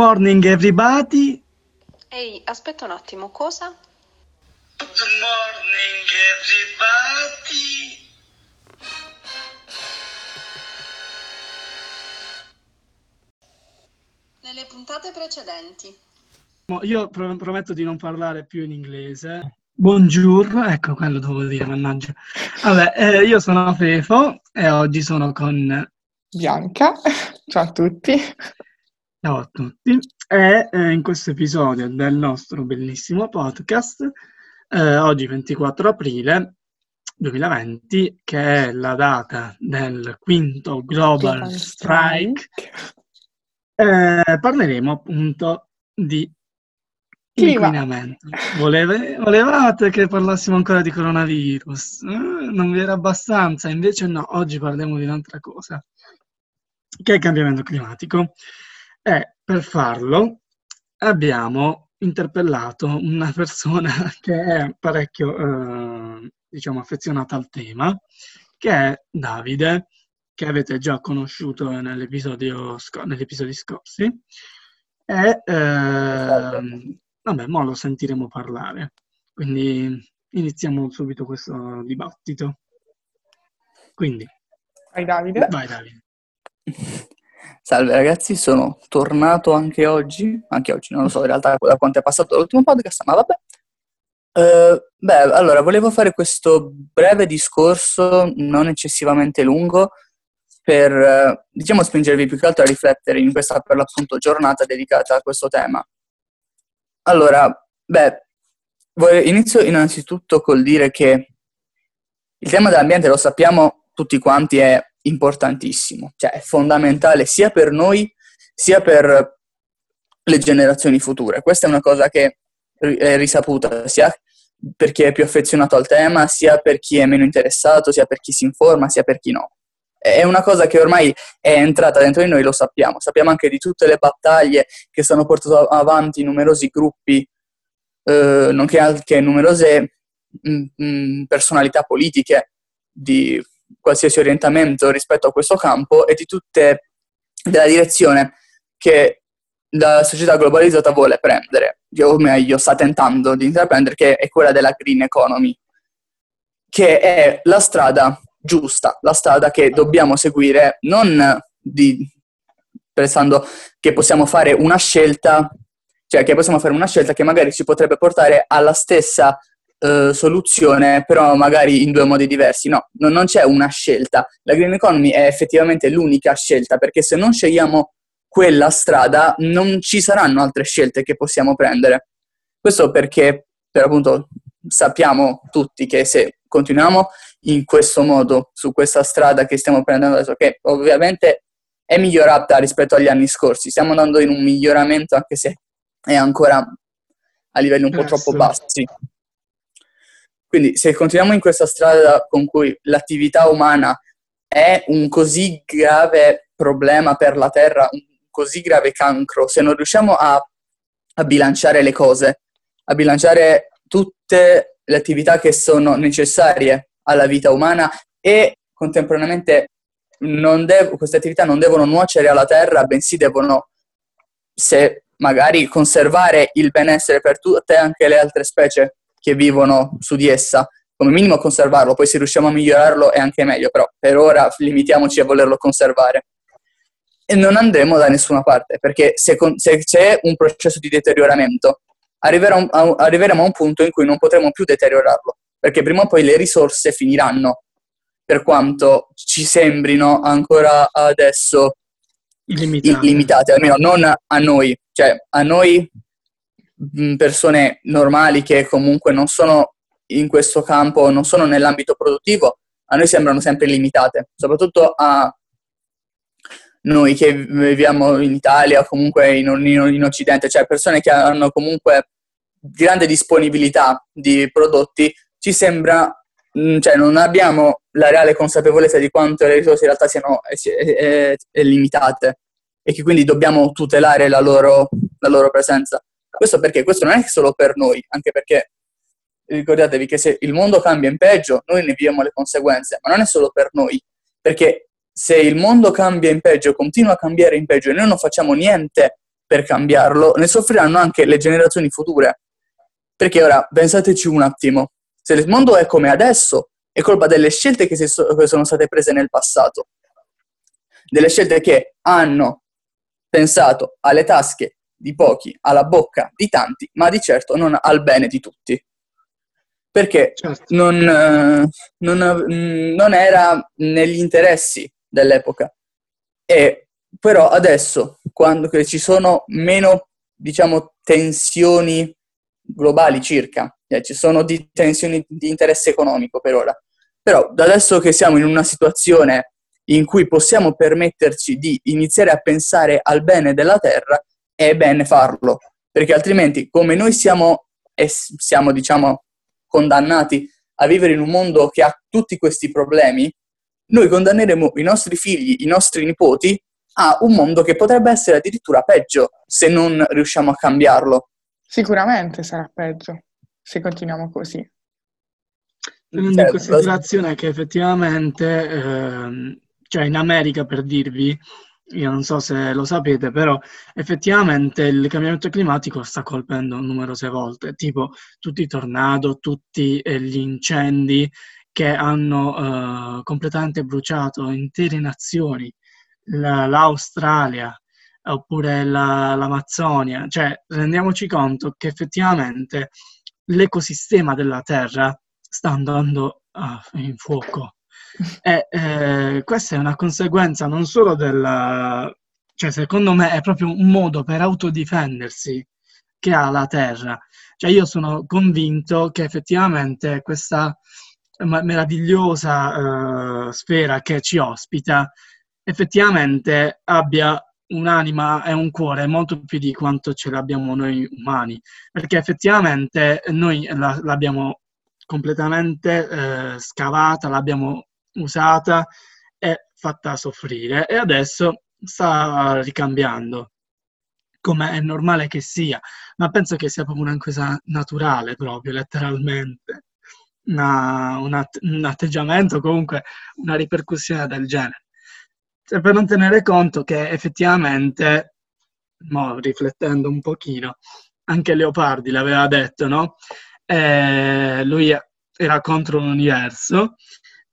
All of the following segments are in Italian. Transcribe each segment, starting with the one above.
morning everybody. Ehi, aspetta un attimo, cosa? Good morning everybody. Nelle puntate precedenti. Io pro- prometto di non parlare più in inglese. Buongiorno, ecco quello dovevo dire, mannaggia. Vabbè, eh, io sono Fefo e oggi sono con Bianca, ciao a tutti. Ciao a tutti e eh, in questo episodio del nostro bellissimo podcast, eh, oggi 24 aprile 2020, che è la data del quinto Global Global Strike, eh, parleremo appunto di inquinamento. Voleve- volevate che parlassimo ancora di coronavirus? Eh, non vi era abbastanza, invece no, oggi parliamo di un'altra cosa, che è il cambiamento climatico. E per farlo abbiamo interpellato una persona che è parecchio, eh, diciamo, affezionata al tema, che è Davide, che avete già conosciuto nell'episodio sco- negli episodi scorsi. E ehm, vabbè, mo lo sentiremo parlare. Quindi iniziamo subito questo dibattito. Quindi, Vai Davide. vai Davide. Salve ragazzi, sono tornato anche oggi, anche oggi non lo so in realtà da quanto è passato l'ultimo podcast, ma vabbè. Eh, beh, allora volevo fare questo breve discorso, non eccessivamente lungo, per eh, diciamo spingervi più che altro a riflettere in questa per l'appunto giornata dedicata a questo tema. Allora, beh, inizio innanzitutto col dire che il tema dell'ambiente lo sappiamo tutti quanti è importantissimo, cioè è fondamentale sia per noi sia per le generazioni future. Questa è una cosa che è risaputa sia per chi è più affezionato al tema, sia per chi è meno interessato, sia per chi si informa, sia per chi no. È una cosa che ormai è entrata dentro di noi, lo sappiamo. Sappiamo anche di tutte le battaglie che stanno portando avanti numerosi gruppi, eh, nonché anche numerose mh, mh, personalità politiche di qualsiasi orientamento rispetto a questo campo e di tutte della direzione che la società globalizzata vuole prendere, o meglio sta tentando di intraprendere, che è quella della green economy, che è la strada giusta, la strada che dobbiamo seguire, non di, pensando che possiamo fare una scelta, cioè che possiamo fare una scelta che magari ci potrebbe portare alla stessa eh, soluzione, però magari in due modi diversi. No, non, non c'è una scelta. La green economy è effettivamente l'unica scelta, perché se non scegliamo quella strada non ci saranno altre scelte che possiamo prendere. Questo perché, per appunto, sappiamo tutti che se continuiamo in questo modo, su questa strada che stiamo prendendo adesso, che ovviamente è migliorata rispetto agli anni scorsi, stiamo andando in un miglioramento anche se è ancora a livelli un po' troppo bassi. Quindi se continuiamo in questa strada con cui l'attività umana è un così grave problema per la Terra, un così grave cancro, se non riusciamo a, a bilanciare le cose, a bilanciare tutte le attività che sono necessarie alla vita umana e contemporaneamente non dev- queste attività non devono nuocere alla Terra, bensì devono, se magari conservare il benessere per tutte anche le altre specie che vivono su di essa, come minimo conservarlo, poi se riusciamo a migliorarlo è anche meglio, però per ora limitiamoci a volerlo conservare. E non andremo da nessuna parte, perché se, con- se c'è un processo di deterioramento, a- arriveremo a un punto in cui non potremo più deteriorarlo, perché prima o poi le risorse finiranno, per quanto ci sembrino ancora adesso Illimitato. illimitate, almeno non a noi, cioè a noi persone normali che comunque non sono in questo campo, non sono nell'ambito produttivo, a noi sembrano sempre limitate, soprattutto a noi che viviamo in Italia o comunque in, in, in Occidente, cioè persone che hanno comunque grande disponibilità di prodotti, ci sembra, cioè non abbiamo la reale consapevolezza di quanto le risorse in realtà siano eh, eh, eh, limitate e che quindi dobbiamo tutelare la loro, la loro presenza. Questo perché? Questo non è solo per noi, anche perché ricordatevi che se il mondo cambia in peggio, noi ne viviamo le conseguenze, ma non è solo per noi, perché se il mondo cambia in peggio, continua a cambiare in peggio e noi non facciamo niente per cambiarlo, ne soffriranno anche le generazioni future. Perché ora pensateci un attimo, se il mondo è come adesso, è colpa delle scelte che, so- che sono state prese nel passato, delle scelte che hanno pensato alle tasche di pochi, alla bocca di tanti, ma di certo non al bene di tutti. Perché Certo. non, eh, non, mm, non era negli interessi dell'epoca. E però adesso, quando ci sono meno, diciamo, tensioni globali circa, eh, ci sono di tensioni di interesse economico per ora, però da adesso che siamo in una situazione in cui possiamo permetterci di iniziare a pensare al bene della Terra, è bene farlo, perché altrimenti come noi siamo, e siamo diciamo, condannati a vivere in un mondo che ha tutti questi problemi, noi condanneremo i nostri figli, i nostri nipoti a un mondo che potrebbe essere addirittura peggio se non riusciamo a cambiarlo. Sicuramente sarà peggio se continuiamo così. Tenendo in Cioè, considerazione che effettivamente, ehm, cioè in America per dirvi, io non so se lo sapete, però effettivamente il cambiamento climatico sta colpendo numerose volte, tipo tutti i tornado, tutti eh, gli incendi che hanno eh, completamente bruciato intere nazioni, la- l'Australia oppure la- l'Amazzonia, cioè rendiamoci conto che effettivamente l'ecosistema della Terra sta andando ah, in fuoco. E eh, questa è una conseguenza non solo della... cioè secondo me è proprio un modo per autodifendersi che ha la Terra. Cioè io sono convinto che effettivamente questa meravigliosa eh, sfera che ci ospita effettivamente abbia un'anima e un cuore molto più di quanto ce l'abbiamo noi umani, perché effettivamente noi la- l'abbiamo completamente eh, scavata, l'abbiamo usata e fatta soffrire e adesso sta ricambiando, come è normale che sia, ma penso che sia proprio una cosa naturale, proprio letteralmente, una- un, att- un atteggiamento, comunque una ripercussione del genere. Cioè, per non tenere conto che effettivamente, mo, riflettendo un pochino, anche Leopardi l'aveva detto, no? Eh, lui era contro l'universo,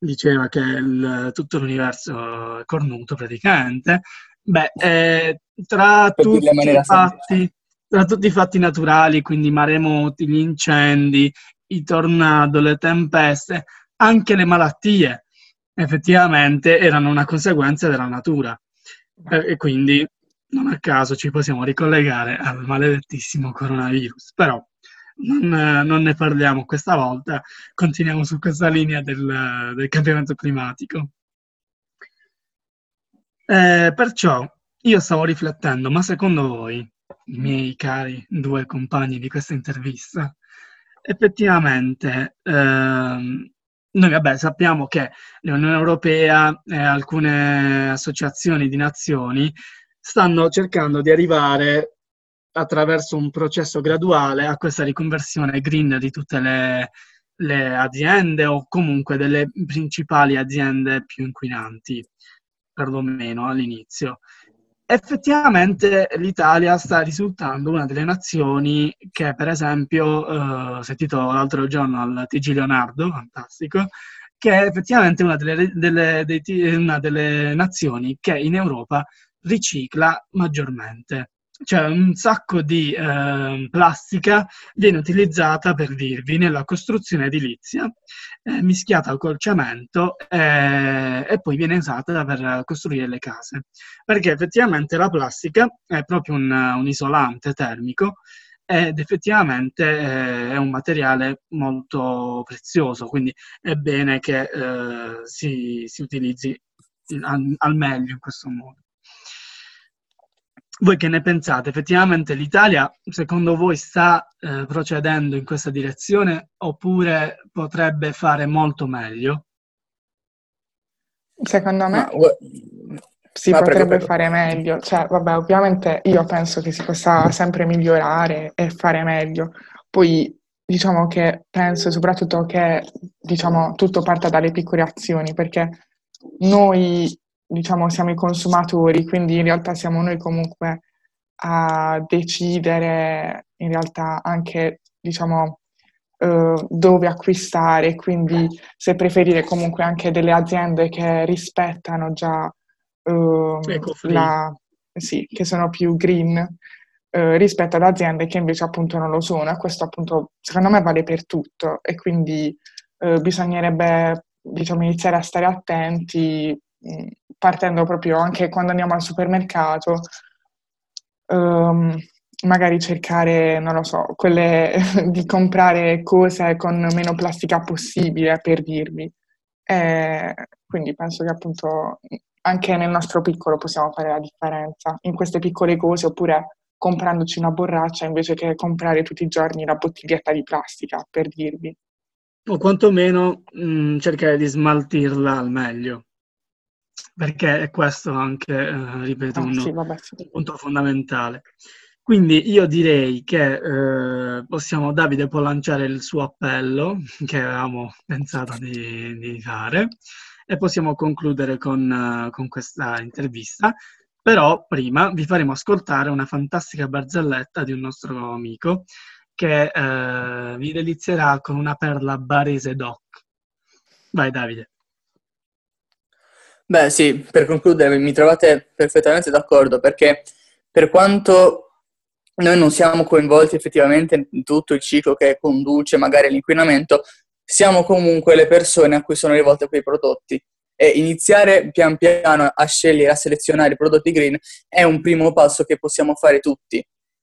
diceva che il- tutto l'universo è cornuto praticamente. Beh, eh, tra tutti i fatti, tra tutti i fatti naturali, quindi maremoti, gli incendi, i tornado, le tempeste, anche le malattie, effettivamente erano una conseguenza della natura. Eh, E quindi non a caso ci possiamo ricollegare al maledettissimo coronavirus. Però non, eh, non ne parliamo questa volta, continuiamo su questa linea del, del cambiamento climatico. Eh, perciò io stavo riflettendo, ma secondo voi, i miei cari due compagni di questa intervista, effettivamente ehm, noi vabbè, sappiamo che l'Unione Europea e alcune associazioni di nazioni stanno cercando di arrivare attraverso un processo graduale a questa riconversione green di tutte le, le aziende o comunque delle principali aziende più inquinanti, perlomeno all'inizio. Effettivamente l'Italia sta risultando una delle nazioni che, per esempio, eh, ho sentito l'altro giorno al TG Leonardo, fantastico, che è effettivamente una delle, delle- dei una delle nazioni che in Europa ricicla maggiormente. Cioè un sacco di eh, plastica viene utilizzata, per dirvi, nella costruzione edilizia, eh, mischiata col cemento eh, e poi viene usata per costruire le case. Perché effettivamente la plastica è proprio un, un isolante termico ed effettivamente eh, è un materiale molto prezioso, quindi è bene che eh, si, si utilizzi al, al meglio in questo modo. Voi che ne pensate? Effettivamente l'Italia, secondo voi, sta eh, procedendo in questa direzione oppure potrebbe fare molto meglio? Secondo me Ma, si ma prego, potrebbe prego. fare meglio. Cioè, vabbè, ovviamente io penso che si possa sempre migliorare e fare meglio. Poi diciamo che penso soprattutto che diciamo, tutto parta dalle piccole azioni, perché noi diciamo, siamo i consumatori, quindi in realtà siamo noi comunque a decidere in realtà anche, diciamo, eh, dove acquistare, quindi se preferire comunque anche delle aziende che rispettano già eh, la, sì, che sono più green eh, rispetto ad aziende che invece appunto non lo sono. E questo appunto secondo me vale per tutto e quindi eh, bisognerebbe diciamo, iniziare a stare attenti partendo proprio anche quando andiamo al supermercato. Um, magari cercare, non lo so, quelle di comprare cose con meno plastica possibile, per dirvi. E quindi penso che appunto anche nel nostro piccolo possiamo fare la differenza in queste piccole cose oppure comprandoci una borraccia invece che comprare tutti i giorni la bottiglietta di plastica, per dirvi. O quantomeno mh, mm, cercare di smaltirla al meglio, perché è questo anche, eh, ripeto, ah, sì, vabbè, sì. un punto fondamentale. Quindi io direi che eh, possiamo, Davide può lanciare il suo appello che avevamo pensato di, di fare e possiamo concludere con, uh, con, questa intervista. Però prima vi faremo ascoltare una fantastica barzelletta di un nostro amico che uh, vi delizierà con una perla barese doc. Vai Davide. Beh sì, per concludere mi trovate perfettamente d'accordo perché per quanto noi non siamo coinvolti effettivamente in tutto il ciclo che conduce magari all'inquinamento, siamo comunque le persone a cui sono rivolte quei prodotti. E iniziare pian piano a scegliere, a selezionare i prodotti green è un primo passo che possiamo fare tutti.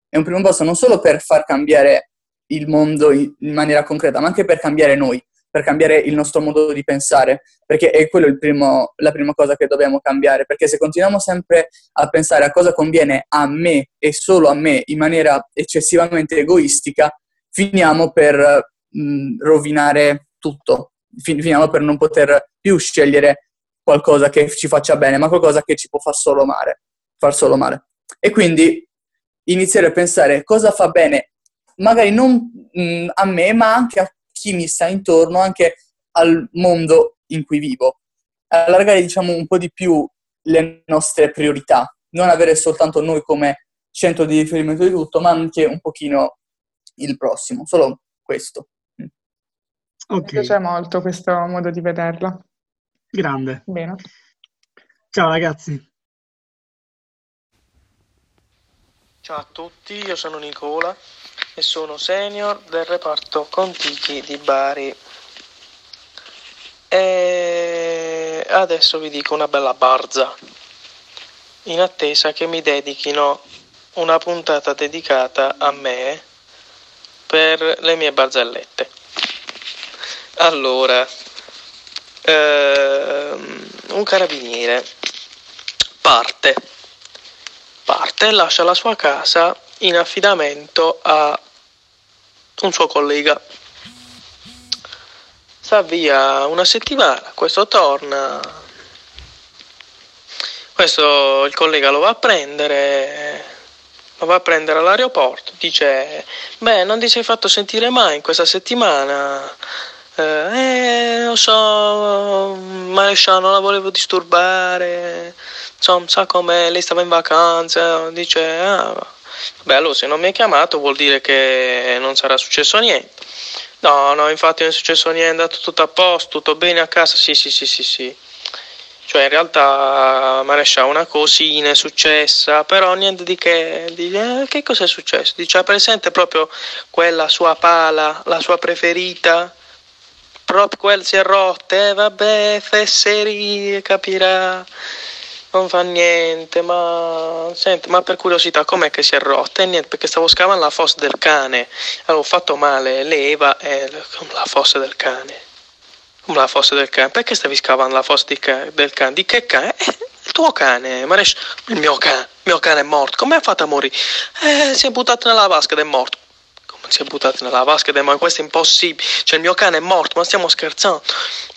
È un primo passo non solo per far cambiare il mondo in maniera concreta, ma anche per cambiare noi per cambiare il nostro modo di pensare, perché è quello primo, la prima cosa che dobbiamo cambiare, perché se continuiamo sempre a pensare a cosa conviene a me e solo a me in maniera eccessivamente egoistica, finiamo per mh, rovinare tutto, finiamo per non poter più scegliere qualcosa che ci faccia bene, ma qualcosa che ci può far solo male. Far solo male. E quindi iniziare a pensare cosa fa bene, magari non mh, a me, ma anche a chi mi sta intorno, anche al mondo in cui vivo. Allargare, diciamo, un po' di più le nostre priorità, non avere soltanto noi come centro di riferimento di tutto, ma anche un pochino il prossimo, solo questo. Okay. Mi piace molto questo modo di vederla. Grande. Bene. Ciao ragazzi. Ciao a tutti, io sono Nicola e sono senior del reparto Contichi di Bari. E adesso vi dico una bella barza, in attesa che mi dedichino una puntata dedicata a me per le mie barzellette. Allora, ehm, un carabiniere parte, parte e lascia la sua casa in affidamento a un suo collega. Sta via una settimana, questo torna. Questo il collega lo va a prendere, lo va a prendere all'aeroporto. Dice: Beh, non ti sei fatto sentire mai in questa settimana. Eh, lo so, maresciallo, non la volevo disturbare. Insomma, sa com'è, lei stava in vacanza. Dice: Ah Beh, allora se non mi hai chiamato vuol dire che non sarà successo niente. No, no, infatti non è successo niente, è andato tutto a posto, tutto bene a casa. Sì, sì, sì, sì, sì. Cioè, in realtà Marescia una cosina è successa, però niente di che. Di, eh, che cosa è successo? Dice, ha presente proprio quella sua pala, la sua preferita? Proprio quella si è rotta, eh, vabbè, fesserie, capirà non fa niente, ma senti, ma per curiosità com'è che si è rotta? E niente, perché stavo scavando la fossa del cane. Ho fatto male, leva e la fossa del cane. Come la fossa del cane? Perché stavi scavando la fossa ca- del cane? Di che cane? Eh, il tuo cane, ma il mio cane, il mio cane è morto. Come ha fatto a morire? Eh, si è buttato nella vasca ed è morto si è buttato nella vasca, ma questo è impossibile. Cioè, il mio cane è morto, ma stiamo scherzando.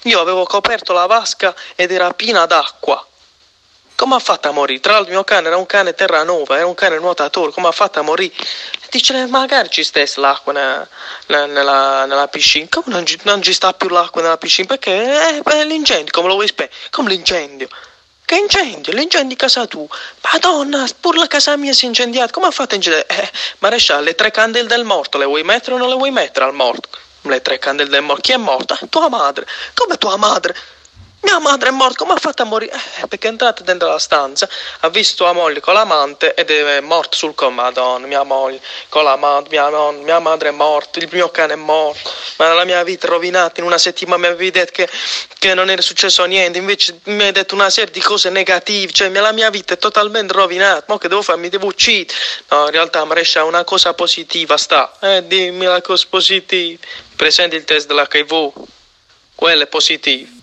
Io avevo coperto la vasca ed era piena d'acqua. Come ha fatto a morire? Tra l'altro il mio cane era un cane terranova, era un cane nuotatore, come ha fatto a morire? Dice, magari ci stesse l'acqua nella, nella, nella piscina, come non, non, ci sta più l'acqua nella piscina? Perché è, è l'incendio, come lo vuoi spiegare? Come l'incendio? Che incendio? L'incendio di casa tu? Madonna, pure la casa mia si è incendiata. Come ha fatto a incendiare? Eh, maresciallo, le tre candele del morto le vuoi mettere o non le vuoi mettere al morto? Le tre candele del morto. Chi è morta? Tua madre. Come tua madre? Mia madre è morta, come ha fatto a morire? Eh, perché è entrata dentro la stanza, ha visto tua moglie con l'amante ed è morta sul comando. Madonna, mia moglie con l'amante, mia, mia madre è morta, il mio cane è morto, ma la mia vita è rovinata. In una settimana mi avevi detto che, che non era successo niente, invece mi hai detto una serie di cose negative, cioè la mia vita è totalmente rovinata. Ma che devo fare? Mi devo uccidere? No, in realtà Marescia una cosa positiva sta. Eh, dimmi la cosa positiva. Presenti il test dell'HIV, quello è positivo.